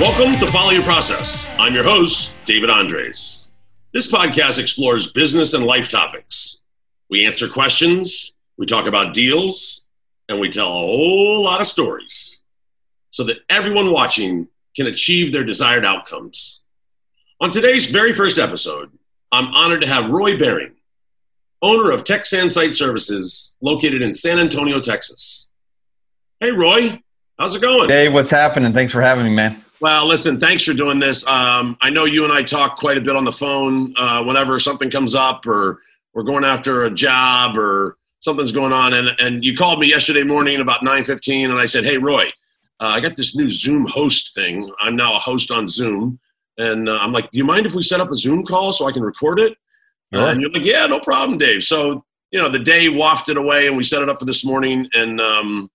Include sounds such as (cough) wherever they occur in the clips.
Welcome to Follow Your Process. I'm your host, David Andres. This podcast explores business and life topics. We answer questions, we talk about deals, and we tell a whole lot of stories so that everyone watching can achieve their desired outcomes. On today's very first episode, I'm honored to have Roy Baring, owner of TechSan Site Services located in San Antonio, Texas. Hey, Roy, how's it going? Dave, what's happening? Thanks for having me, man. Well, listen, thanks for doing this. Um, I know you and I talk quite a bit on the phone uh, whenever something comes up or we're going after a job or something's going on. And, and you called me yesterday morning about 9.15 and I said, hey, Roy, uh, I got this new Zoom host thing. I'm now a host on Zoom. And uh, I'm like, do you mind if we set up a Zoom call so I can record it? Sure. And you're like, yeah, no problem, Dave. So, you know, the day wafted away and we set it up for this morning. And, um,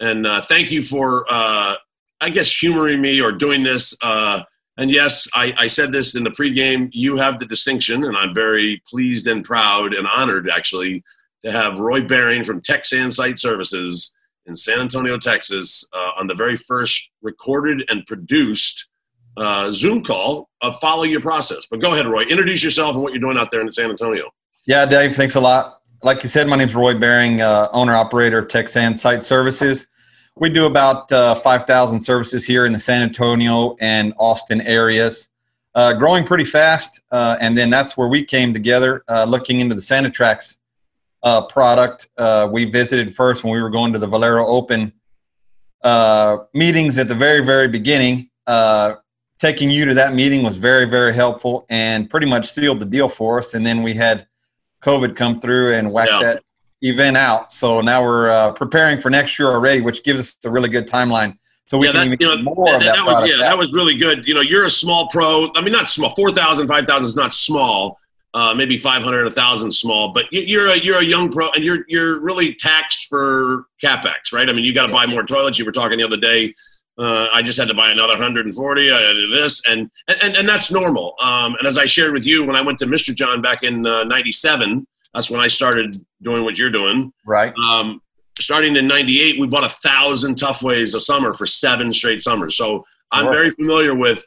and uh, thank you for uh, I guess, humoring me or doing this. Uh, and yes, I, I, said this in the pregame. You have the distinction, and I'm very pleased and proud and honored, actually, to have Roy Baring from TechSan Site Services in San Antonio, Texas, uh, on the very first recorded and produced uh, Zoom call of Follow Your Process. But go ahead, Roy. Introduce yourself and what you're doing out there in San Antonio. Yeah, Dave, thanks a lot. Like you said, my name is Roy Baring, uh, owner operator of TechSan Site Services we do about uh, 5,000 services here in the San Antonio and Austin areas. Uh, growing pretty fast, uh, and then that's where we came together, uh, looking into the Sanitrax uh, product. Uh, we visited first when we were going to the Valero Open meetings at the very, very beginning. taking you to that meeting was very, very helpful and pretty much sealed the deal for us. And then we had COVID come through and whack yeah. that event out. So now we're uh, preparing for next year already, which gives us a really good timeline. So we yeah, can that, you know, more that, of that, that was, Yeah, that was really good. You know, you're a small pro. I mean, not small. 4,000, 5,000 is not small. Uh, maybe 500, 1,000 small. But you're a, you're a young pro, and you're, you're really taxed for CapEx, right? I mean, you got to buy more toilets. You were talking the other day. Uh, I just had to buy another 140. I did this, and, and, and that's normal. Um, and as I shared with you, when I went to Mr. John back in 97, uh, that's when I started doing what you're doing. Right. Um, starting in 98, we bought a thousand Tufways a summer for seven straight summers. So I'm sure. very familiar with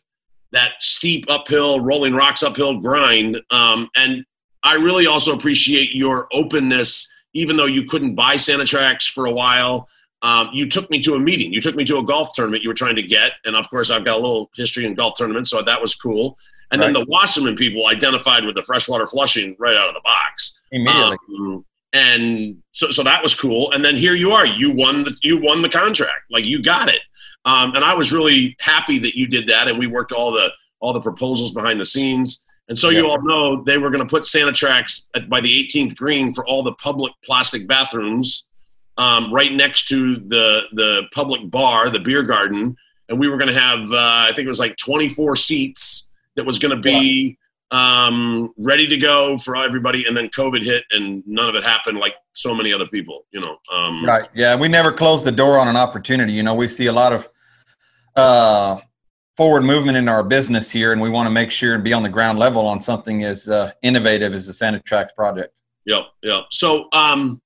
that steep uphill, rolling rocks uphill grind. Um, and I really also appreciate your openness, even though you couldn't buy Sanitrax for a while. Um, you took me to a meeting. You took me to a golf tournament you were trying to get. And of course, I've got a little history in golf tournaments, so that was cool. And right. then the Wasserman people identified with the freshwater flushing right out of the box. Immediately. Um, and so, so that was cool. And then here you are. You won the you won the contract. Like you got it. Um, and I was really happy that you did that. And we worked all the all the proposals behind the scenes. And so you all know they were going to put Sanitrax at, by the 18th green for all the public plastic bathrooms um, right next to the the public bar, the beer garden. And we were going to have uh, I think it was like 24 seats that was going to be um, ready to go for everybody, and then COVID hit, and none of it happened like so many other people. You know. Um, right. Yeah. We never closed the door on an opportunity. You know, we see a lot of uh, forward movement in our business here, and we want to make sure and be on the ground level on something as uh, innovative as the Sanitrax project. Yep. Yep. So. Um,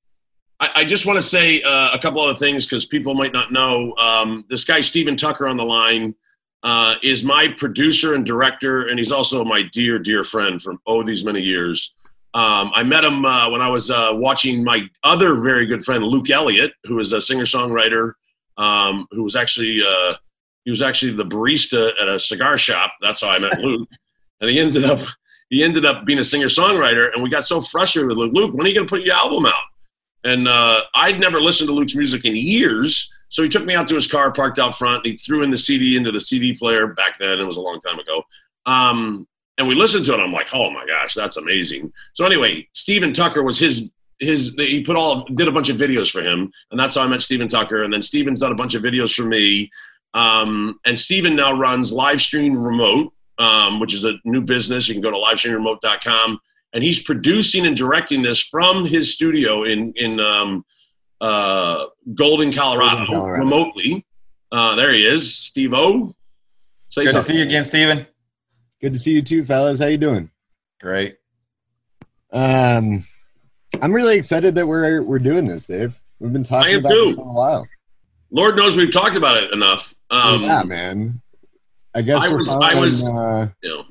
I, just want to say uh, a couple other things because people might not know. Um, this guy Stephen Tucker on the line uh, is my producer and director, and he's also my dear, dear friend from oh these many years. Um, I met him uh, when I was uh, watching my other very good friend Luke Elliott, who is a singer songwriter, um, who was actually uh, he was actually the barista at a cigar shop. That's how I met (laughs) Luke, and he ended up he ended up being a singer songwriter. And we got so frustrated with Luke. Luke, when are you going to put your album out? And uh, I'd never listened to Luke's music in years. So he took me out to his car, parked out front. and he threw in the CD into the CD player back then. It was a long time ago. Um, and we listened to it. I'm like, oh my gosh, that's amazing. So anyway, Stephen Tucker was his his. He put all did a bunch of videos for him, and that's how I met Stephen Tucker. And then Stephen's done a bunch of videos for me. Um, and Stephen now runs Livestream Remote, um, which is a new business. You can go to livestreamremote.com, and he's producing and directing this from his studio in in um, uh, Golden, Colorado, Golden, Colorado, remotely. Uh, there he is, Steve O. Say Good something. to see you again, Steven. Good to see you too, fellas. How you doing? Great. Um, I'm really excited that we're we're doing this, Dave. We've been talking about too. this for a while. Lord knows we've talked about it enough. Um, yeah, man. I guess I we're was- I following, was- uh, you know.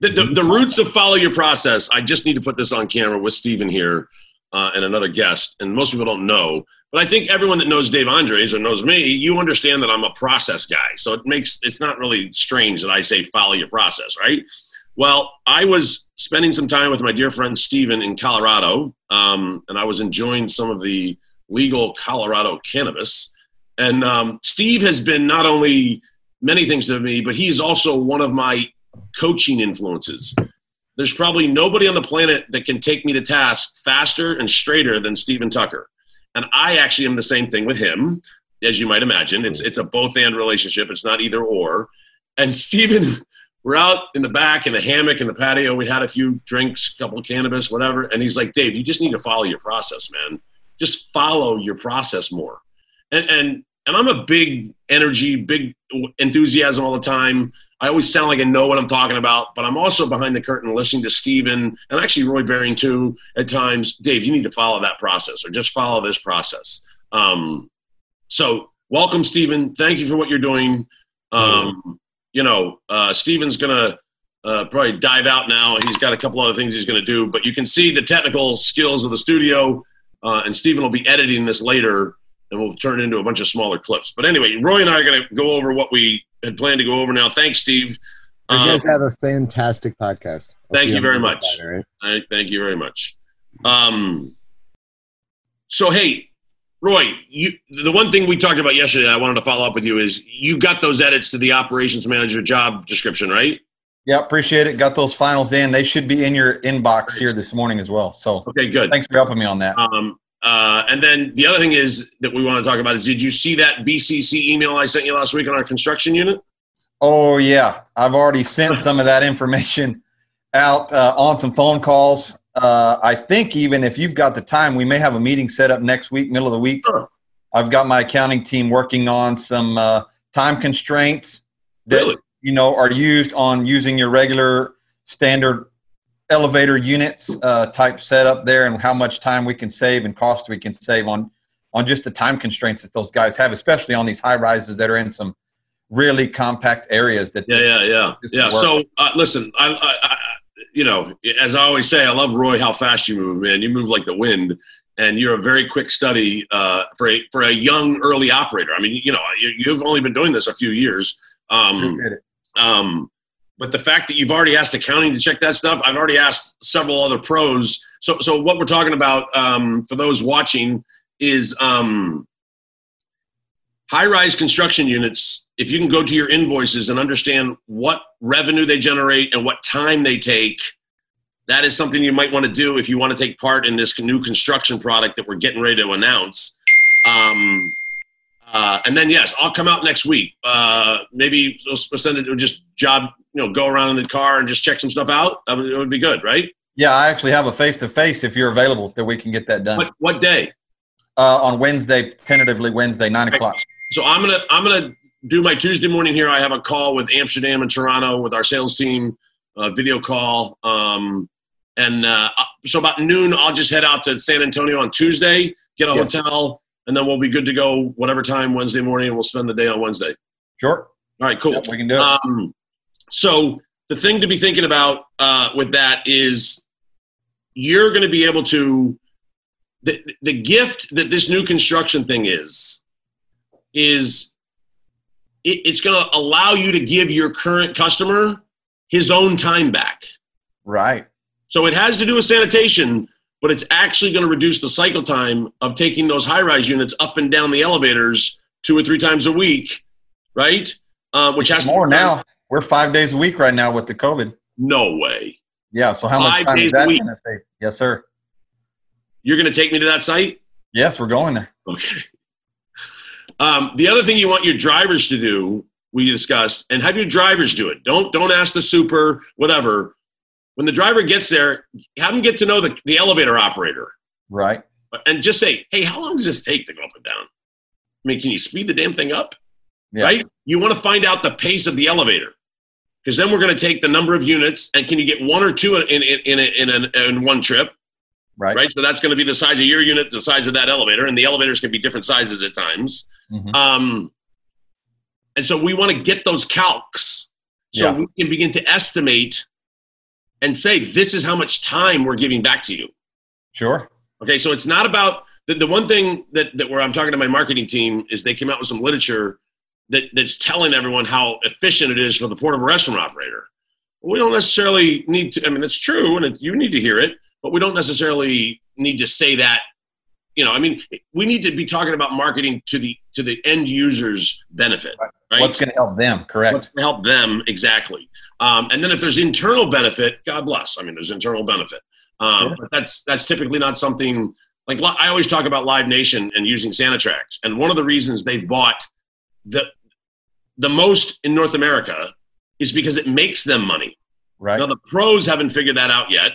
The, the, the roots of follow your process. I just need to put this on camera with Steven here uh, and another guest. And most people don't know, but I think everyone that knows Dave Andres or knows me, you understand that I'm a process guy. So it makes it's not really strange that I say follow your process, right? Well, I was spending some time with my dear friend Steven in Colorado, um, and I was enjoying some of the legal Colorado cannabis. And um, Steve has been not only many things to me, but he's also one of my coaching influences. There's probably nobody on the planet that can take me to task faster and straighter than Stephen Tucker. And I actually am the same thing with him, as you might imagine. It's it's a both and relationship. It's not either or. And Stephen, (laughs) we're out in the back in the hammock in the patio. We had a few drinks, a couple of cannabis, whatever. And he's like, Dave, you just need to follow your process, man. Just follow your process more. And and and I'm a big energy, big enthusiasm all the time. I always sound like I know what I'm talking about, but I'm also behind the curtain listening to Steven and actually Roy Baring too at times. Dave, you need to follow that process or just follow this process. Um, so, welcome, Steven. Thank you for what you're doing. Um, you know, uh, Steven's going to uh, probably dive out now. He's got a couple other things he's going to do, but you can see the technical skills of the studio, uh, and Steven will be editing this later and we'll turn it into a bunch of smaller clips. But anyway, Roy and I are going to go over what we had planned to go over now. Thanks, Steve. you Um, guys have a fantastic podcast. I'll thank you very much. side, all right? I thank you very much. Um, so hey, Roy, you the one thing we talked about yesterday I wanted to follow up with you is you got those edits to the operations manager job description, right? Yeah, appreciate it. Got those finals in. They should be in your inbox here this morning as well. So Okay, good. thanks for helping me on that. Um, uh, and then the other thing is that we want to talk about is did you see that BCC email I sent you last week on our construction unit? Oh yeah, I've already sent some of that information out uh, on some phone calls. Uh, I think even if you've got the time, we may have a meeting set up next week, middle of the week. Sure. I've got my accounting team working on some uh, time constraints that Really? you know are used on using your regular standard elevator units uh, type setup there, and how much time we can save and cost we can save on on just the time constraints that those guys have, especially on these high rises that are in some really compact areas. That Yeah, this- yeah, yeah, yeah. So uh, listen, I, I, I, you know, as I always say, I love Roy how fast you move, man. You move like the wind, and you're a very quick study uh, for a for a young early operator. I mean, you know, you, you've only been doing this a few years. Um, um, but the fact that you've already asked accounting to check that stuff, I've already asked several other pros. So, so what we're talking about um, for those watching is um, high-rise construction units. If you can go to your invoices and understand what revenue they generate and what time they take, that is something you might want to do if you want to take part in this new construction product that we're getting ready to announce. Um, uh, and then yes, I'll come out next week. Uh, maybe we'll send it just job, you know, go around in the car and just check some stuff out. That would, it would be good, right? Yeah, I actually have a face to face if you're available that we can get that done What what day? uh, on Wednesday, tentatively Wednesday, nine o'clock. So I'm gonna I'm gonna do my Tuesday morning here. I have a call with Amsterdam and Toronto with our sales team, uh, video call. Um, and uh, so about noon, I'll just head out to San Antonio on Tuesday, get a Yes. hotel, and then we'll be good to go whatever time Wednesday morning, and we'll spend the day on Wednesday. Sure, All right, cool. Yep, we can do it. Um, so the thing to be thinking about uh, with that is you're going to be able to the the gift that this new construction thing is is it, it's going to allow you to give your current customer his own time back. right. So it has to do with sanitation, but it's actually going to reduce the cycle time of taking those high rise units up and down the elevators two or three times a week, right? Uh, which has to More be done- now. We're five days a week right now with the COVID. No way. Yeah. So how much Five time is that going to save? Yes, sir. You're going to take me to that site? Yes, we're going there. Okay. Um, the other thing you want your drivers to do, we discussed, and have your drivers do it. Don't don't ask the super whatever. When the driver gets there, have them get to know the, the elevator operator, Right. and just say, "Hey, how long does this take to go up and down? I mean, can you speed the damn thing up? Yeah. Right? You want to find out the pace of the elevator." Because then we're going to take the number of units, and can you get one or two in in in, in, in, in one trip? Right. right? So that's going to be the size of your unit, the size of that elevator, and the elevators can be different sizes at times. Mhm. Um, And so we want to get those calcs so Yeah. we can begin to estimate and say, this is how much time we're giving back to you. Sure. Okay, so it's not about the, the one thing that, that where I'm talking to my marketing team is they came out with some literature that, that's telling everyone how efficient it is for the portable restaurant operator. We don't necessarily need to, I mean, that's true and it, you need to hear it, but we don't necessarily need to say that. You know, I mean, we need to be talking about marketing to the to the end user's benefit, right? What's going to help them? Correct. What's going to help them exactly? Um, and then if there's internal benefit, God bless. I mean, there's internal benefit, um, Sure. but that's that's typically not something like I always talk about Live Nation and using Sanitrax, and one of the reasons they've bought the the most in North America is because it makes them money. right. Now the pros haven't figured that out yet.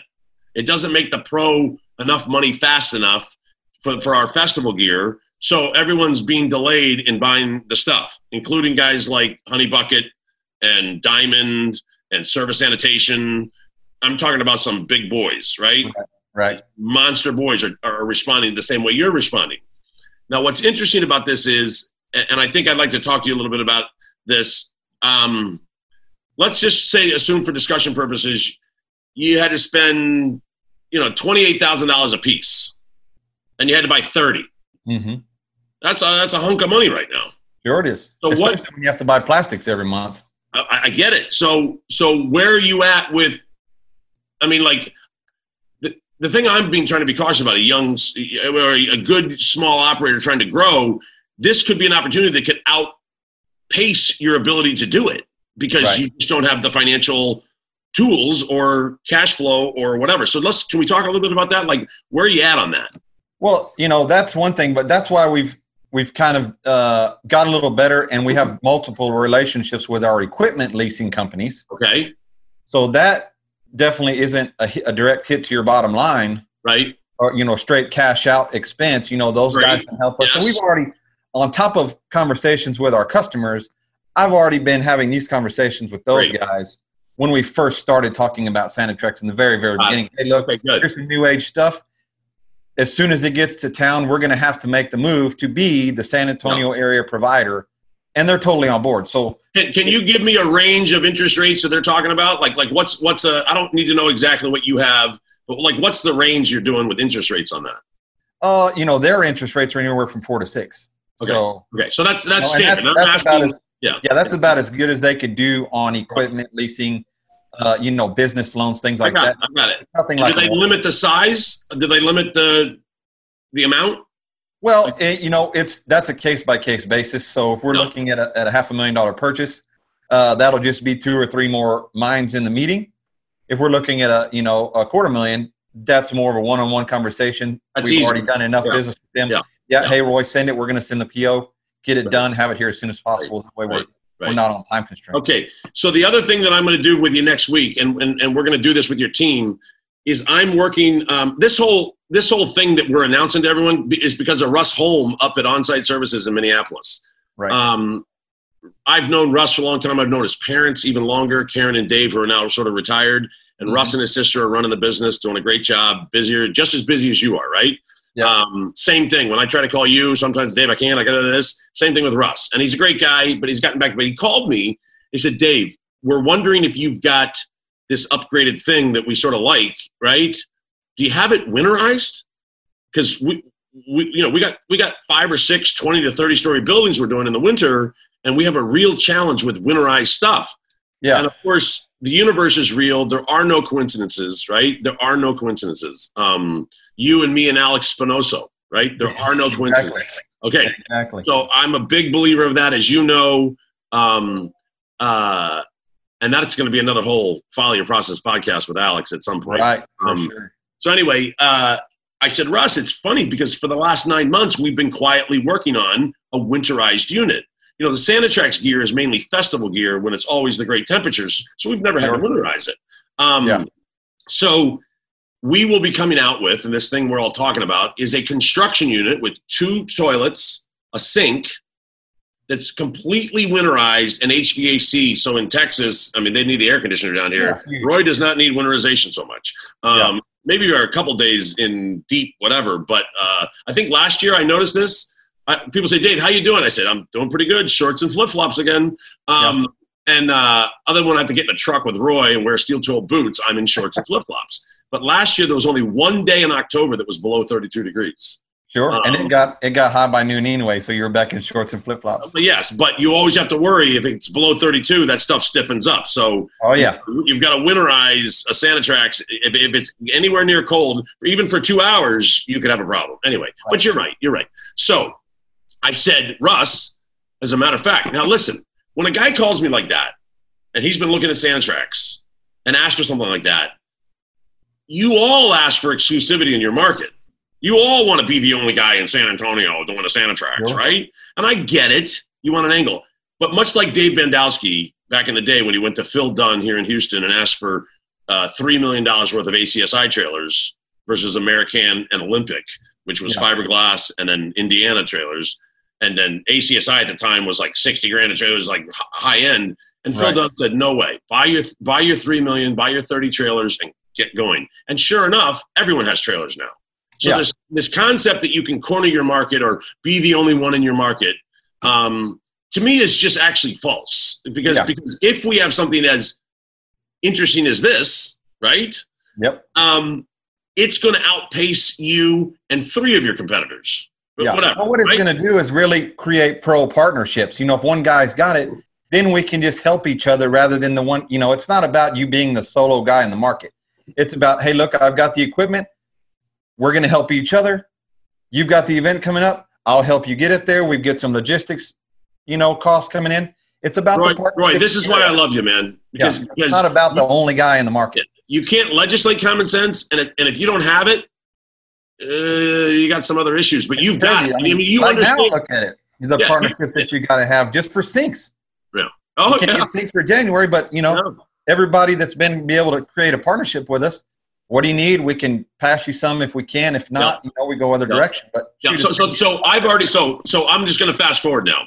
It doesn't make the pro enough money fast enough for, for our festival gear. So everyone's being delayed in buying the stuff, including guys like Honey Bucket and Diamond and Service Sanitation. I'm talking about some big boys, right? right. monster boys are, are responding the same way you're responding. Now, what's interesting about this is, and I think I'd like to talk to you a little bit about this. Um, let's just say, assume for discussion purposes, you had to spend, you know, twenty-eight thousand dollars a piece, and you had to buy thirty. Mm-hmm. That's a that's a hunk of money right now. Sure it is. So what- when you have to buy plastics every month. I, I get it. So so where are you at with? I mean, like the the thing I'm being trying to be cautious about a young or a good small operator trying to grow. This could be an opportunity that could outpace your ability to do it because Right. you just don't have the financial tools or cash flow or whatever. So let's can we talk a little bit about that? Like where are you at on that? Well, you know that's one thing, but that's why we've we've kind of uh, got a little better, and we have multiple relationships with our equipment leasing companies. Okay, So that definitely isn't a, hit- a direct hit to your bottom line, right? or you know, straight cash out expense. You know, those Right. guys can help us. Yes. So we've already, on top of conversations with our customers, I've already been having these conversations with those Great. guys when we first started talking about Sanitrax in the very, very beginning. Hey, look, Okay, here's some new age stuff. As soon as it gets to town, we're going to have to make the move to be the San Antonio area provider, and they're totally on board. So, Can, can you give me a range of interest rates that they're talking about? Like, like what's what's a? I don't need to know exactly what you have, but like, what's the range you're doing with interest rates on that? uh, you know, their interest rates are anywhere from four to six. Okay. So, Okay, so that's that's standard. That's about asking. as, yeah. yeah, that's about as good as they could do on equipment leasing, uh, you know, business loans, things I like got that. it. I got it. Nothing Do like they a- limit the size? Do they limit the the amount? Well, it, you know, it's that's a case by case basis. So if we're No. looking at a, at a half a million dollar purchase, uh, that'll just be two or three more minds in the meeting. If we're looking at a you know a quarter million, that's more of a one on one conversation. That's We've easy. already done enough Yeah. business with them. Yeah. Yeah. Yeah. Hey, Roy, send it. We're going to send the PO, get it Right. done, have it here as soon as possible. That way we're, Right. we're not on time constraint. Okay. So the other thing that I'm going to do with you next week, and and, and we're going to do this with your team, is I'm working um, this whole this whole thing that we're announcing to everyone is because of Russ Holm up at Onsite Services in Minneapolis. Right. Um, I've known Russ for a long time. I've known his parents even longer, Karen and Dave, who are now sort of retired. And Mhm. Russ and his sister are running the business, doing a great job, busier, just as busy as you are, right? Yeah. Um, same thing. When I try to call you, sometimes Dave, I can't. I got to do this. Same thing with Russ, and he's a great guy, but he's gotten back. But he called me. He said, "Dave, we're wondering if you've got this upgraded thing that we sort of like, right? Do you have it winterized? Because we, we, you know, we got we got five or six 20 to 30 story buildings we're doing in the winter, and we have a real challenge with winterized stuff. Yeah. And of course, the universe is real. There are no coincidences, right? There are no coincidences. Um, you and me and Alex Spinoso, right? There are no coincidences. Okay. Exactly. So I'm a big believer of that, as you know. Um, uh, and that's going to be another whole follow your process podcast with Alex at some point. right. Um, sure. So anyway, uh, I said, Russ, it's funny because for the last nine months we've been quietly working on a winterized unit. You know, the Sanitrax gear is mainly festival gear when it's always the great temperatures, so we've never had to winterize it. Um, Yeah. So we will be coming out with, and this thing we're all talking about is a construction unit with two toilets, a sink that's completely winterized and HVAC. So in Texas, I mean, they need the air conditioner down here. Yeah. Roy does not need winterization so much. Um, Maybe we are a couple days in deep, whatever. But uh, I think last year I noticed this. I, people say, Dave, how you doing? I said, I'm doing pretty good. Shorts and flip flops again. Um, And uh, other than when I have to get in a truck with Roy and wear steel toe boots, I'm in shorts and flip flops. But last year there was only one day in October that was below 32 degrees. Sure. and Um, it got it got high by noon anyway, so you're back in shorts and flip flops. Yes, but you always have to worry if it's below 32, that stuff stiffens up. So Oh yeah. you've got to winterize a Sanitrax. If, if it's anywhere near cold, even for two hours, you could have a problem. Anyway, but you're right. You're right. So I said, Russ, as a matter of fact, now listen, when a guy calls me like that, and he's been looking at Sanitrax and asked for something like that, you all ask for exclusivity in your market. You all want to be the only guy in San Antonio doing a Sanitrax, Sure. right? And I get it. You want an angle. But much like Dave Bandowski back in the day when he went to Phil Dunn here in Houston and asked for uh, $3 million worth of ACSI trailers versus American and Olympic, which was Yeah. fiberglass, and then Indiana trailers. And then ACSI at the time was like 60 grand a trailer, it was like high end. And Phil Right. Dunn said, no way, buy your, buy your 3 million, buy your 30 trailers and get going. And sure enough, everyone has trailers now. So Yeah. this, this concept that you can corner your market or be the only one in your market, um, to me is just actually false because Yeah. because if we have something as interesting as this, right? Yep. Um, it's going to outpace you and three of your competitors. But Yeah. whatever. Well, what it's right? going to do is really create pro partnerships. You know, if one guy's got it, then we can just help each other rather than the one. You know, it's not about you being the solo guy in the market. It's about, hey, look, I've got the equipment. We're going to help each other. You've got the event coming up. I'll help you get it there. We've got some logistics, you know, costs coming in. It's about Roy, the partnership. Roy, this is why I love you, man. Yeah. Because, It's because not about the only guy in the market. you can't legislate common sense, and, if- and if you don't have it, uh, you got some other issues. But you've got it. I mean, you right now, understand. look at it. The Yeah, partnerships that you got to have just for sinks. Oh, you can't yeah. get sinks for January, but you know, No. Everybody that's been be able to create a partnership with us. What do you need? We can pass you some if we can. If not, you know, we go other direction. But so, so, so I've already so so I'm just going to fast forward now.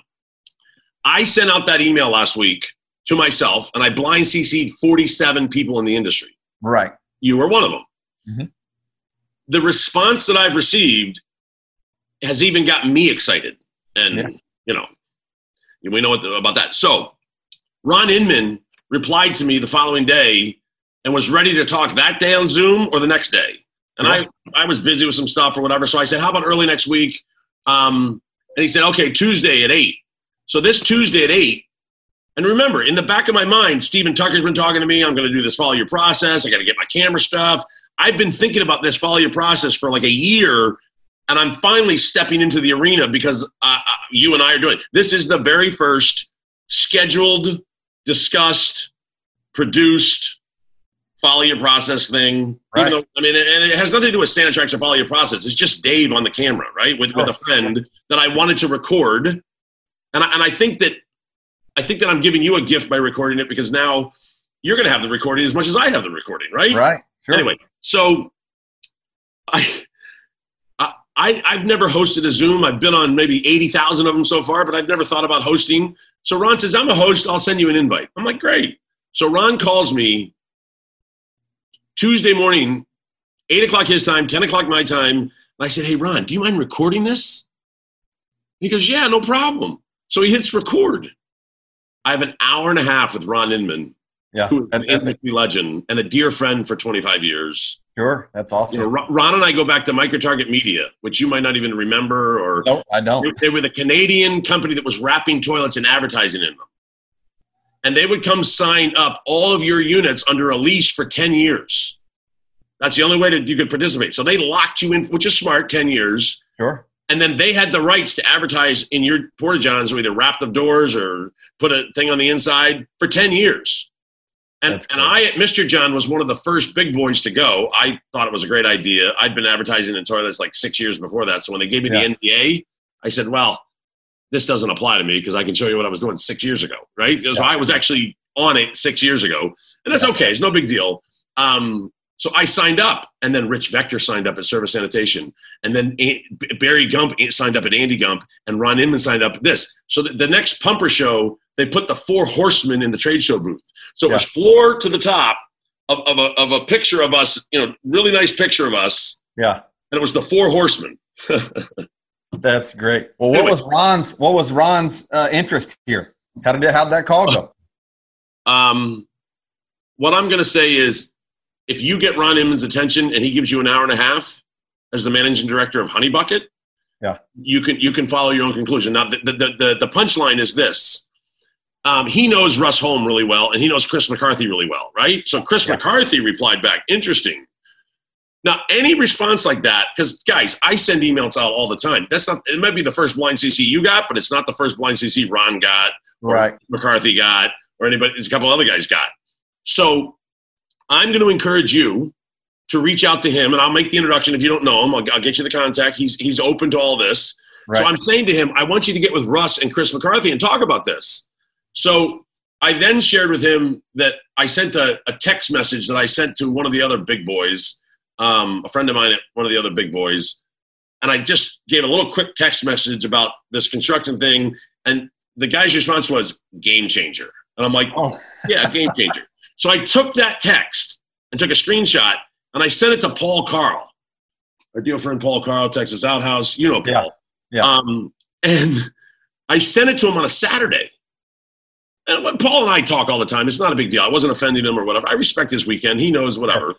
I sent out that email last week to myself, and I blind CC'd 47 people in the industry. right, You were one of them. Mhm. The response that I've received has even gotten me excited, and Yeah. you know, we know about that. So, Ron Inman replied to me the following day and was ready to talk that day on Zoom or the next day. And. I, I was busy with some stuff or whatever. So I said, How about early next week? Um, and he said, Okay, Tuesday at 8. So this Tuesday at 8, and remember, in the back of my mind, Stephen Tucker's been talking to me. I'm going to do this follow your process. I got to get my camera stuff. I've been thinking about this follow your process for like a year, and I'm finally stepping into the arena because uh, uh, you and I are doing it. This is the very first scheduled, discussed, produced follow your process thing. Right. Even though, I mean, and it has nothing to do with Sanitrax or follow your process. It's just Dave on the camera, right, with, with a friend that I wanted to record, and I, and I think that I think that I'm giving you a gift by recording it because now you're going to have the recording as much as I have the recording, right? right, sure. Anyway, so I, I I- I've never hosted a Zoom. I've been on maybe eighty thousand of them so far, but I've never thought about hosting. So Ron says, "I'm a host. I'll send you an invite." I'm like, "Great." So Ron calls me Tuesday morning, eight o'clock his time, ten o'clock my time. And I said, "Hey Ron, do you mind recording this?" He goes, "Yeah, no problem." So he hits record. I have an hour and a half with Ron Inman, yeah, who is an that- industry legend and a dear friend for 25 years. Sure. That's You awesome. know, Ron and I go back to Micro Target Media, which you might not even remember, or no, I don't. they- were the Canadian company that was wrapping toilets and advertising in them. And they would come sign up all of your units under a lease for 10 years. That's the only way that you could participate. So they locked you in, which is smart, 10 years. Sure. And then they had the rights to advertise in your porta johns, or either wrap the doors or put a thing on the inside for 10 years. And, and. I, at Mr. John, was one of the first big boys to go. I thought it was a great idea. I'd been advertising in toilets like six years before that. So when they gave me Yeah. the NDA, I said, well, this doesn't apply to me because I can show you what I was doing six years ago, right? So Yeah. I was actually on it six years ago. And that's okay. It's no big deal. Um, so I signed up, and then Rich Vector signed up at Service Sanitation, and then Barry Gump signed up at Andy Gump, and Ron Inman signed up at this. So the next Pumper show, they put the four horsemen in the trade show booth. So it was floor to the top of, of, a, of a picture of us, you know, really nice picture of us, Yeah. and it was the four horsemen. (laughs) That's great. Well, what Anyway. was Ron's what was Ron's uh, interest here? How did how'd that call go? (laughs) Um, what I'm going to say is, if you get Ron Inman's attention and he gives you an hour and a half as the managing director of Honey Bucket, Yeah. you can you can follow your own conclusion. Now, the the the, the punchline is this: um, he knows Russ Holm really well, and he knows Chris McCarthy really well, right? So Chris Yeah. McCarthy replied back, "Interesting." Now, any response like that, because guys, I send emails out all the time. That's not. It might be the first blind CC you got, but it's not the first blind CC Ron got or Right. McCarthy got, or anybody, there's a couple other guys got. So I'm going to encourage you to reach out to him, and I'll make the introduction if you don't know him. I'll, I'll get you the contact. He's he's open to all this. Right. So I'm saying to him, I want you to get with Russ and Chris McCarthy and talk about this. So I then shared with him that I sent a, a text message that I sent to one of the other big boys, um, a friend of mine at one of the other big boys. And I just gave a little quick text message about this construction thing. And the guy's response was game changer. And I'm like, oh, yeah, game changer. (laughs) so I took that text and took a screenshot and I sent it to Paul Carl, our dear friend Paul Carl, Texas Outhouse. You know Paul. Yeah, yeah. Um, and I sent it to him on a Saturday. And Paul and I talk all the time, it's not a big deal. I wasn't offending him or whatever. I respect his weekend. He knows whatever.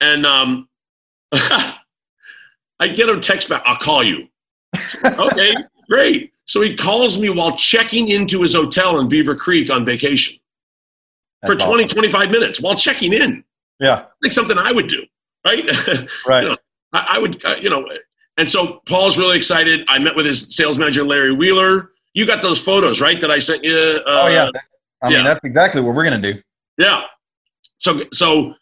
And um, (laughs) I get a text back. I'll call you. okay, (laughs) great. So he calls me while checking into his hotel in Beaver Creek on vacation for that's 20, awesome. 25 minutes while checking in. Yeah. Like something I would do, right? (laughs) Right. Yeah. I, I would, uh, you know. And so Paul's really excited. I met with his sales manager, Larry Wheeler. You got those photos, right? That I sent you. Uh, oh yeah. I yeah. mean, that's exactly what we're gonna do. Yeah. So so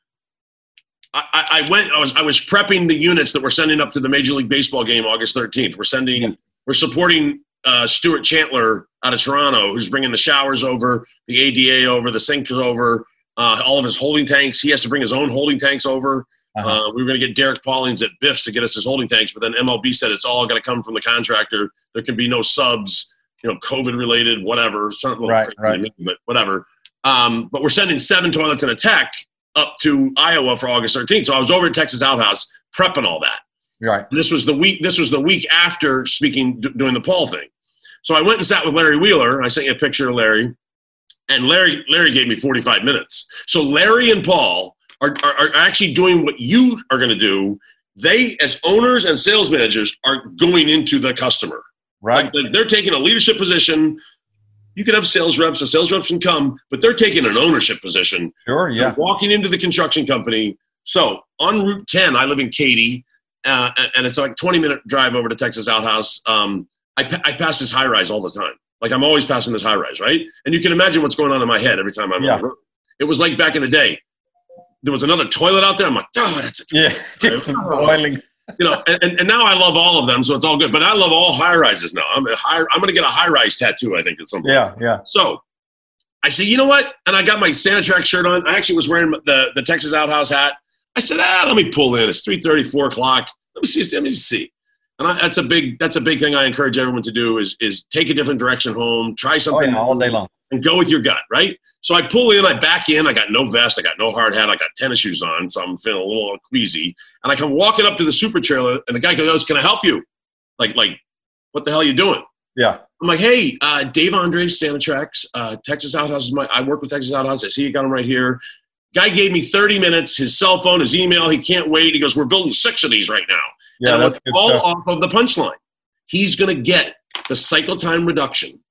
I, I went. I was I was prepping the units that we're sending up to the Major League Baseball game August 13th. We're sending. We're supporting uh, Stuart Chandler out of Toronto, who's bringing the showers over, the ADA over, the sinks over, uh, all of his holding tanks. He has to bring his own holding tanks over. Uh-huh. Uh, we were going to get Derek Paulings at Biff's to get us his holding tanks, but then MLB said it's all going to come from the contractor. There can be no subs, you know, COVID related, whatever. Something Right, right. me, but whatever. Um, but we're sending seven toilets and a tech up to Iowa for August 13th. So I was over at Texas Outhouse prepping all that. Right. And this was the week. This was the week after speaking, d- doing the Paul thing. So I went and sat with Larry Wheeler. I sent you a picture of Larry, and Larry Larry gave me 45 minutes. So Larry and Paul are, are, are actually doing what you are going to do. They, as owners and sales managers, are going into the customer. Right. Like, like, they're taking a leadership position. You can have sales reps. The sales reps can come, but they're taking an ownership position. Sure. They're Yeah. walking into the construction company. So on Route 10, I live in Katy, uh, and it's like 20 minute drive over to Texas Outhouse. Um, I, pa- I pass this high rise all the time. Like I'm always passing this high rise, right? And you can imagine what's going on in my head every time I'm Yeah. on the road. It was like back in the day. There was another toilet out there. I'm like, oh, that's a Yeah. (laughs) Some boiling. You know, and, and- now I love all of them, so it's all good. But I love all high rises now. I'm a high, I'm going to get a high rise tattoo, I think, at some point. Yeah. Yeah. So I said, you know what? And I got my Sanitrax shirt on. I actually was wearing the, the Texas Outhouse hat. I said, ah, let me pull in. It's 3.30, 4 o'clock. Let me see. Let me see. And I, that's a big that's a big thing I encourage everyone to do is is take a different direction home, try Oh, something yeah, all day long. And go with your gut, right? So I pull in, I back in, I got no vest, I got no hard hat, I got tennis shoes on, so I'm feeling a little queasy. And I come walking up to the super trailer, and the guy goes, "Can I help you?" Like, like, what the hell are you doing? Yeah. I'm like, hey, uh, Dave Andres, Sanitrax, uh, Texas Outhouse is my. I work with Texas Outhouse. I see you got him right here. Guy gave me 30 minutes, his cell phone, his email. He can't wait. He goes, we're building six of these right now. Yeah. and That's all off of the punchline. He's going to get the cycle time reduction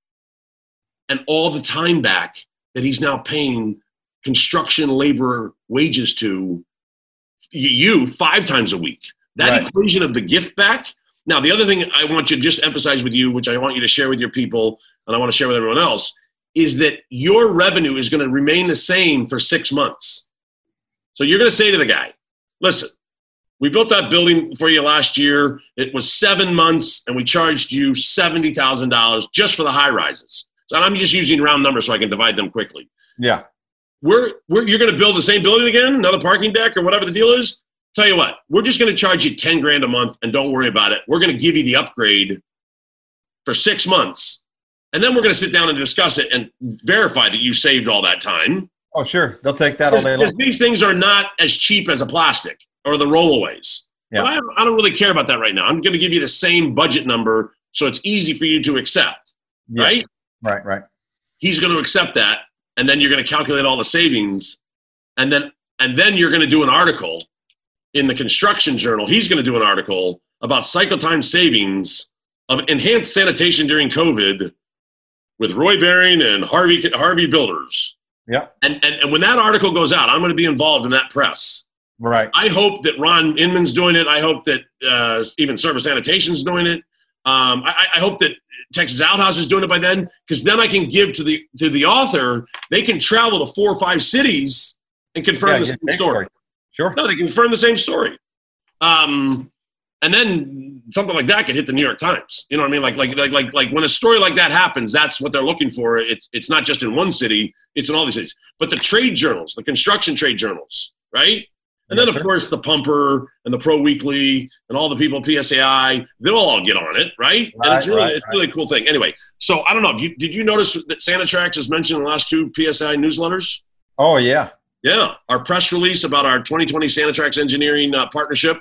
and all the time back that he's now paying construction laborer wages to you five times a week. That Right. equation of the gift back. Now, the other thing I want you to just emphasize with you, which I want you to share with your people, and I want to share with everyone else, is that your revenue is going to remain the same for six months. So you're going to say to the guy, listen, we built that building for you last year. It was seven months, and we charged you $70,000 just for the high rises. So I'm just using round numbers so I can divide them quickly. Yeah. We're, we're, you're going to build the same building again, another parking deck or whatever the deal is. Tell you what, we're just going to charge you 10 grand a month and don't worry about it. We're going to give you the upgrade for six months. And then we're going to sit down and discuss it and verify that you saved all that time. Oh, sure. They'll take that all day long. These things are not as cheap as a plastic or the rollaways. But I, I don't really care about that right now. I'm going to give you the same budget number so it's easy for you to accept, Yeah. right? Right, right. He's going to accept that, and then you're going to calculate all the savings, and then and then you're going to do an article in the construction journal. He's going to do an article about cycle time savings of enhanced sanitation during COVID with Roy Baring and Harvey Harvey Builders. Yeah. And, and and when that article goes out, I'm going to be involved in that press. Right. I hope that Ron Inman's doing it. I hope that uh, even Service Sanitation's doing it. Um, I, I hope that Texas Outhouse is doing it by then, because then I can give to the to the author. They can travel to four or five cities and confirm Yeah, the same story. Sure. No, they confirm the same story. Um, and then something like that could hit the New York Times. You know what I mean? Like, like, like, like, like when a story like that happens, that's what they're looking for. It's it's not just in one city; it's in all these cities. But the trade journals, the construction trade journals, right? And then, of sir. course, the Pumper and the Pro Weekly and all the people at PSAI, they'll all get on it, right? and it's Right, really, right, it's really a cool thing. Anyway, so I don't know. If you, did you notice that Santa Sanitrax is mentioned in the last two PSAI newsletters? Oh yeah. Yeah, our press release about our 2020 Santa Sanitrax Engineering uh, partnership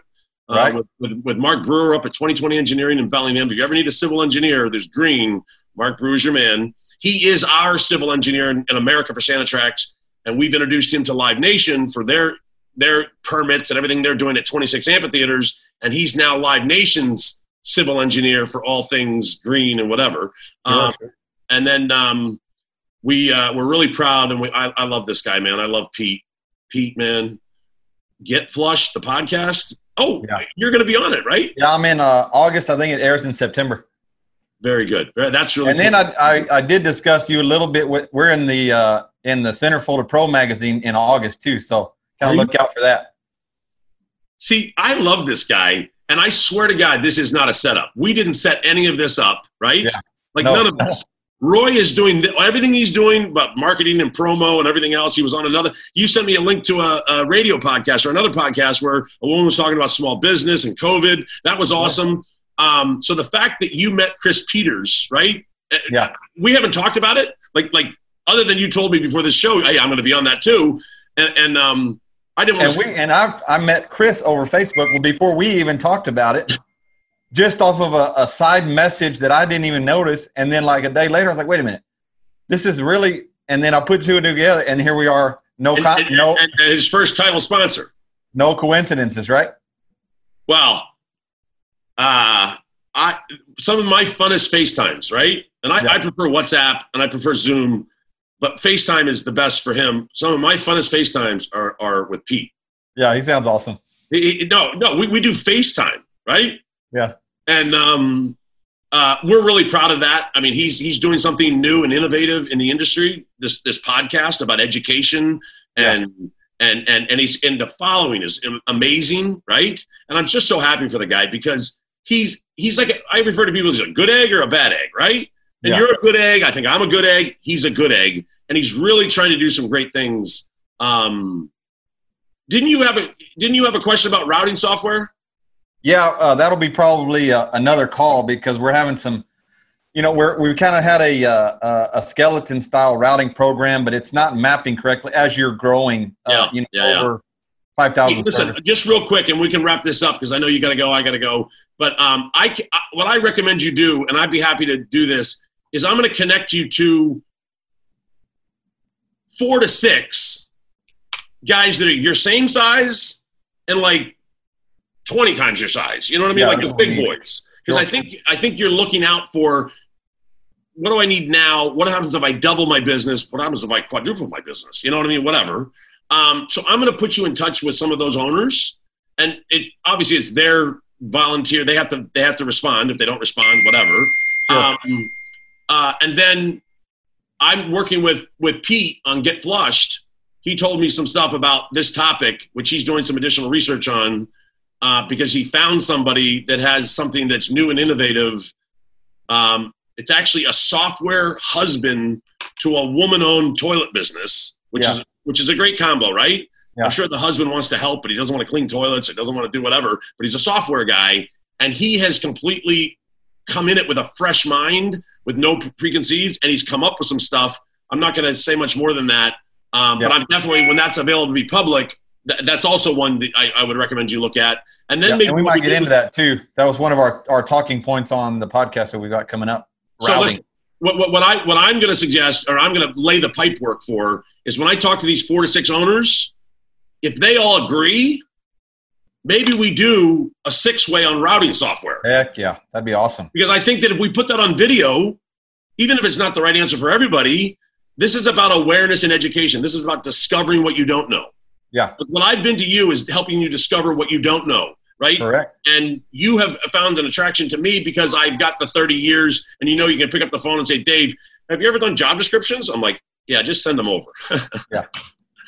uh, Right. with, with, with Mark Brewer up at 2020 Engineering in Bellingham. If you ever need a civil engineer, there's Green. Mark Brewer's your man. He is our civil engineer in, in America for Santa Sanitrax, and we've introduced him to Live Nation for their their permits and everything they're doing at 26 amphitheaters, and he's now Live Nation's civil engineer for all things green and whatever. Um, Sure. and then um, we uh, we're really proud, and we, I, I love this guy, man. I love Pete. Pete, man, get flushed the podcast. Oh, Yeah. you're going to be on it, right? Yeah, I'm in uh, August. I think it airs in September. Very good. That's really. And then. I, I, I did discuss you a little bit. With, we're in the uh, in the Centerfold of Pro magazine in August too, so kind of look out for that. see. I love this guy, and I swear to God, this is not a setup. We didn't set any of this up, right? Yeah. Like No. none of us. Roy is doing th- everything he's doing, but marketing and promo and everything else. He was on another. You sent me a link to a, a radio podcast or another podcast where a woman was talking about small business and COVID. That was awesome. Um, so the fact that you met Chris Peters, right? Uh, Yeah. we haven't talked about it. Like, like other than you told me before this show, hey, I'm going to be on that too. And, and um, I didn't want And to. we and I I met Chris over Facebook before we even talked about it, just off of a, a side message that I didn't even notice. And then like a day later, I was like, wait a minute, this is really. And then I put two and two together, and here we are. No, and, co- and- no, and- and his first title sponsor. no coincidences, right? Well, uh, I some of my funnest FaceTimes, right? And I, Yeah. I prefer WhatsApp and I prefer Zoom, but FaceTime is the best for him. Some of my funnest FaceTimes are, are with Pete. Yeah, he sounds awesome. He- he- no, no, we, we do FaceTime, right? Yeah. And um, uh, we're really proud of that. I mean, he's he's doing something new and innovative in the industry. This this podcast about education and and and and he's and the following is amazing, right? And I'm just so happy for the guy because he's he's like a, I refer to people as a good egg or a bad egg, right? And Yeah. you're a good egg. I think I'm a good egg. He's a good egg, and he's really trying to do some great things. Um, didn't you have a Didn't you have a question about routing software? Yeah, uh, that'll be probably uh, another call because we're having some. You know, we're we've kind of had a uh, a skeleton style routing program, but it's not mapping correctly as you're growing. Uh, Yeah, you know, yeah, yeah. over five thousand. Listen, just real quick, and we can wrap this up because I know you got to go. I got to go. But um, I- what I recommend you do, and I'd be happy to do this, is I'm going to connect you to four to six guys that are your same size and like 20 times your size. You know what I mean? Yeah, like the big boys. Because I think I think you're looking out for what do I need now? What happens if I double my business? What happens if I quadruple my business? You know what I mean? Whatever. Um, so I'm going to put you in touch with some of those owners, and it obviously it's their volunteer. They have to they have to respond. If they don't respond, whatever. Sure. Um, uh, and then I'm working with with Pete on Get Flushed. He told me some stuff about this topic, which he's doing some additional research on, uh, because he found somebody that has something that's new and innovative. Um, it's actually a software husband to a woman-owned toilet business, which Yeah. is which is a great combo, right? Yeah. I'm sure the husband wants to help, but he doesn't want to clean toilets or doesn't want to do whatever. But he's a software guy, and he has completely come in it with a fresh mind, with no preconceived, and he's come up with some stuff. I'm not going to say much more than that, um, but I'm definitely when that's available to be public, th- that's also one that I, I would recommend you look at. And then Yeah, maybe and we might get do- into that too. That was one of our, our talking points on the podcast that we got coming up. So Routing. what, what, what I what I'm going to suggest, or I'm going to lay the pipe work for, is when I talk to these four to six owners, if they all agree, maybe we do a six way on routing software. Heck yeah, that'd be awesome. Because I think that if we put that on video, even if it's not the right answer for everybody, this is about awareness and education. This is about discovering what you don't know. Yeah. But what I've been to you is helping you discover what you don't know, right? Correct. and you have found an attraction to me because I've got the 30 years and you know you can pick up the phone and say, Dave, have you ever done job descriptions? I'm like, yeah, just send them over. (laughs) Yeah.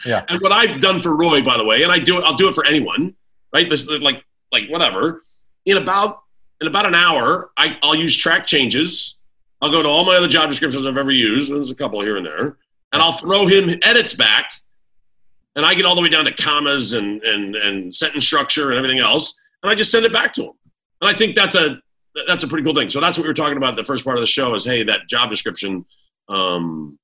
Yeah. And what I've done for Roy, by the way, and I do it, I'll do it for anyone, right? This like like whatever. In about in about an hour, I, I'll use track changes. I'll go to all my other job descriptions I've ever used. There's a couple here and there, and I'll throw him edits back, and I get all the way down to commas and and and sentence structure and everything else, and I just send it back to him. And I think that's a that's a pretty cool thing. So that's what we were talking about the first part of the show is hey that job description. Um,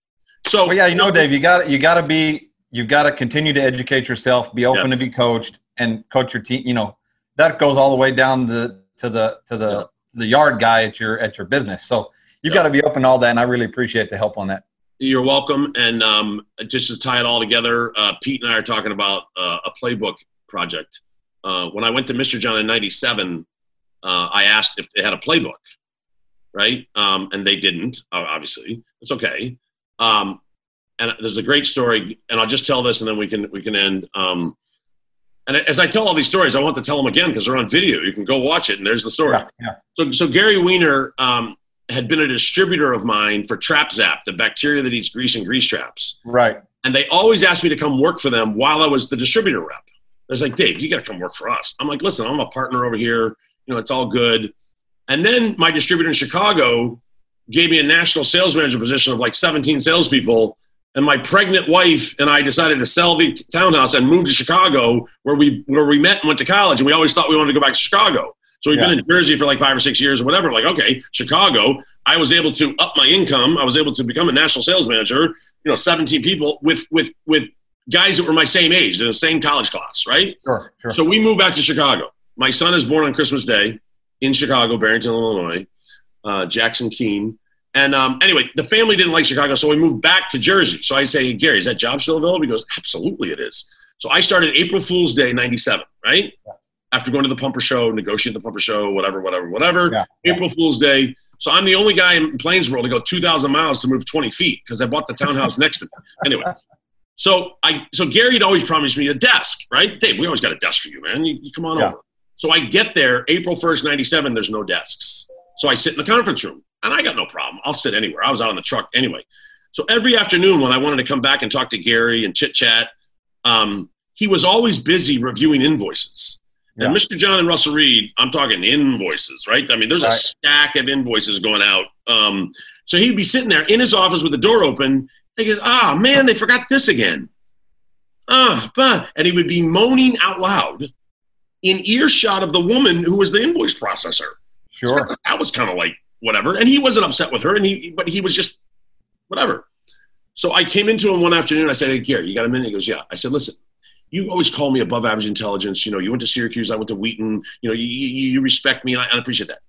so Well, yeah, you know, Dave, you got you got to be you've got to continue to educate yourself, be open Yes. to be coached, and coach your team. You know, that goes all the way down the to the to the Yeah. the yard guy at your at your business. So you Yeah. got to be open to all that, and I really appreciate the help on that. You're welcome. And um, just to tie it all together, uh, Pete and I are talking about uh, a playbook project. Uh, when I went to Mr. John in '97, uh, I asked if they had a playbook, right? Um, and they didn't. Obviously, it's okay. Um, and there's a great story, and I'll just tell this, and then we can we can end. Um, and as I tell all these stories, I want to tell them again because they're on video. You can go watch it, and there's the story. Yeah, yeah. So, so Gary Weiner um, had been a distributor of mine for Trap Zap, the bacteria that eats grease and grease traps. Right. And they always asked me to come work for them while I was the distributor rep. I was like, Dave, you got to come work for us. I'm like, listen, I'm a partner over here. You know, it's all good. And then my distributor in Chicago gave me a national sales manager position of like 17 salespeople. And my pregnant wife and I decided to sell the townhouse and move to Chicago, where we where we met and went to college. And we always thought we wanted to go back to Chicago. So we've Yeah. been in Jersey for like five or six years or whatever. Like, okay, Chicago. I was able to up my income. I was able to become a national sales manager. You know, 17 people with with with guys that were my same age, in the same college class, right? Sure. Sure. So we moved back to Chicago. My son is born on Christmas Day in Chicago, Barrington, Illinois, uh, Jackson Keene. And um, anyway, the family didn't like Chicago, so we moved back to Jersey. So I say, Gary, is that job still available? He goes, absolutely it is. So I started April Fool's Day, 97, right? After going to the pumper show, negotiate the pumper show, whatever, whatever, whatever. Yeah, yeah. April Fool's Day. So I'm the only guy in Plainsboro to go 2,000 miles to move 20 feet because I bought the townhouse (laughs) next to me. Anyway, so I so Gary had always promised me a desk, right? Dave, we always got a desk for you, man. You, you come on Yeah. over. So I get there April 1st, 97, there's no desks. So I sit in the conference room and I got no problem. I'll sit anywhere. I was out on the truck anyway. So every afternoon when I wanted to come back and talk to Gary and chit chat, um, he was always busy reviewing invoices. And Mr. John and Russell Reid, I'm talking invoices, right? I mean, there's a stack of invoices going out. Um, so he'd be sitting there in his office with the door open. And he goes, "Ah, man, they forgot this again." Ah, but and he would be moaning out loud in earshot of the woman who was the invoice processor. So Sure. that was kind of like whatever. And he wasn't upset with her, and he but he was just whatever. So I came into him one afternoon. I said, "Hey, Gary, you got a minute?" He goes, "Yeah." I said, "Listen, you always call me above average intelligence. You know, you went to Syracuse, I went to Wheaton. You know, you, you, you respect me, and I, I appreciate that.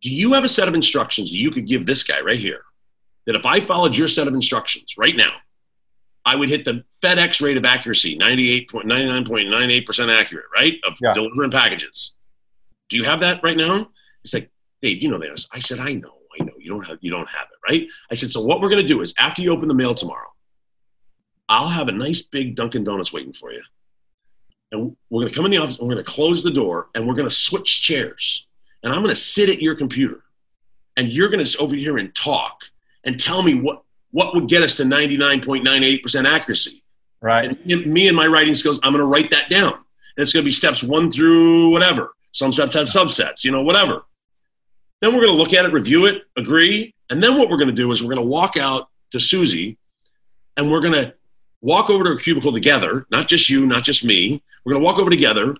Do you have a set of instructions you could give this guy right here? That if I followed your set of instructions right now, I would hit the FedEx rate of accuracy, 98.99.98% accurate, right? Of Yeah. delivering packages. Do you have that right now? He's like, Dave, you know that. I said, I know, I know. You don't have you don't have it, right? I said, so what we're gonna do is after you open the mail tomorrow, I'll have a nice big Dunkin' Donuts waiting for you. And we're gonna come in the office and we're gonna close the door and we're gonna switch chairs. And I'm gonna sit at your computer and you're gonna sit over here and talk and tell me what what would get us to 99.98% accuracy. Right. And me- and my writing skills, I'm going to write that down. And it's going to be steps one through whatever. Some steps have subsets, you know, whatever. Then we're going to look at it, review it, agree. And then what we're going to do is we're going to walk out to Susie and we're going to walk over to her cubicle together, not just you, not just me. We're going to walk over together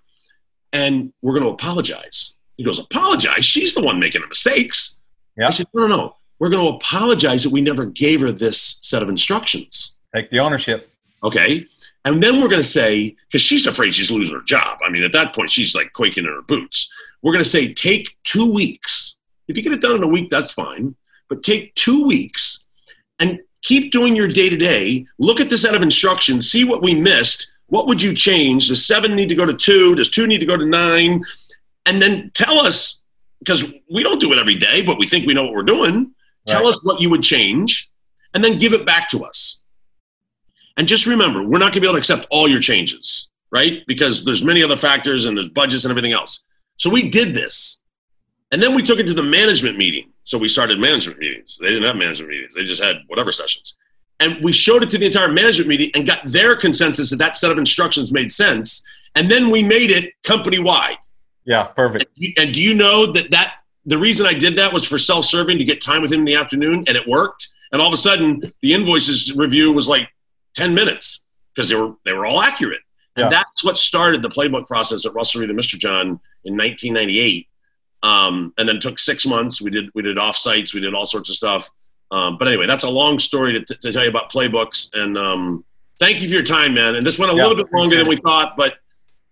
and we're going to apologize. He goes, Apologize? She's the one making the mistakes. Yeah. I said, No, no, no. We're going to apologize that we never gave her this set of instructions. Take the ownership. Okay. And then we're going to say, because she's afraid she's losing her job. I mean, at that point, she's like quaking in her boots. We're going to say, take two weeks. If you get it done in a week, that's fine. But take two weeks and keep doing your day to day. Look at the set of instructions, see what we missed. What would you change? Does seven need to go to two? Does two need to go to nine? And then tell us, because we don't do it every day, but we think we know what we're doing. Tell Right. us what you would change and then give it back to us. And just remember, we're not going to be able to accept all your changes, right? Because there's many other factors and there's budgets and everything else. So we did this. And then we took it to the management meeting. So we started management meetings. They didn't have management meetings. They just had whatever sessions. And we showed it to the entire management meeting and got their consensus that that set of instructions made sense. And then we made it company wide. Yeah, perfect. And do you know that that the reason I did that was for self-serving to get time with him in the afternoon, and it worked. And all of a sudden, the invoices review was like ten minutes because they were they were all accurate. And Yeah. that's what started the playbook process at Russell Reid and Mr. John in 1998. Um, and then it took six months. We did we did off sites, we did all sorts of stuff. Um, but anyway, that's a long story to, to tell you about playbooks. And um, thank you for your time, man. And this went a Yeah, little bit longer than we thought, but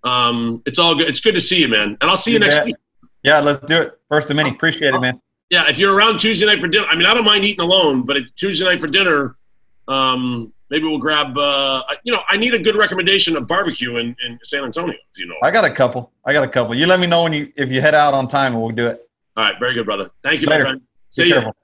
um, it's all good. It's good to see you, man. And I'll see you, You next bet. week. Yeah, let's do it. First of many. Appreciate it, man. Yeah, if you're around Tuesday night for dinner, I mean, I don't mind eating alone, but if Tuesday night for dinner, um, maybe we'll grab. Uh, you know, I need a good recommendation of barbecue in, in San Antonio. If you know. I got a couple. I got a couple. You let me know when you if you head out on time and we'll do it. All right, very good, brother. Thank you, Later. my friend. See Be you. careful.